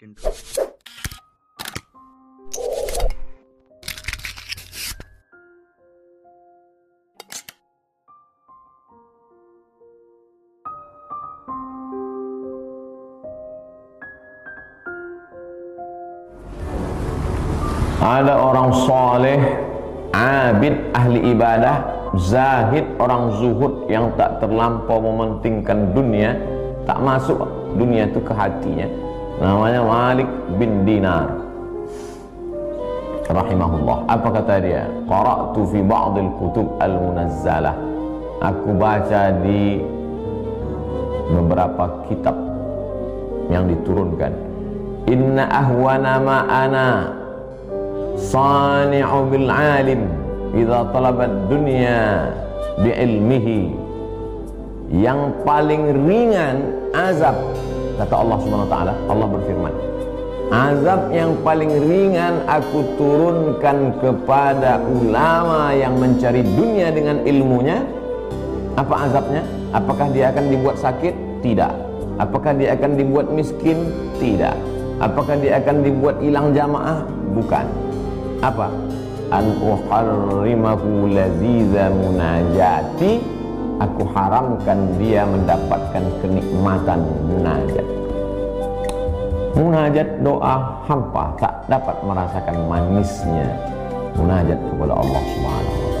Ada orang soleh, abid, ahli ibadah, zahid, orang zuhud yang tak terlampau mementingkan dunia, tak masuk dunia itu ke hatinya namanya Malik bin Dinar. Rahimahullah. Apa kata dia? Qara'tu fi ba'dil kutub al-munazzalah. Aku baca di beberapa kitab yang diturunkan. Inna ahwana ma ana sani'u bil alim idza talabat dunya bi ilmihi yang paling ringan azab kata Allah Subhanahu wa taala Allah berfirman Azab yang paling ringan aku turunkan kepada ulama yang mencari dunia dengan ilmunya. Apa azabnya? Apakah dia akan dibuat sakit? Tidak. Apakah dia akan dibuat miskin? Tidak. Apakah dia akan dibuat hilang jamaah? Bukan. Apa? An uharrimahu laziza munajati Aku haramkan dia mendapatkan kenikmatan munajat. Munajat doa hampa tak dapat merasakan manisnya munajat kepada Allah Subhanahu wa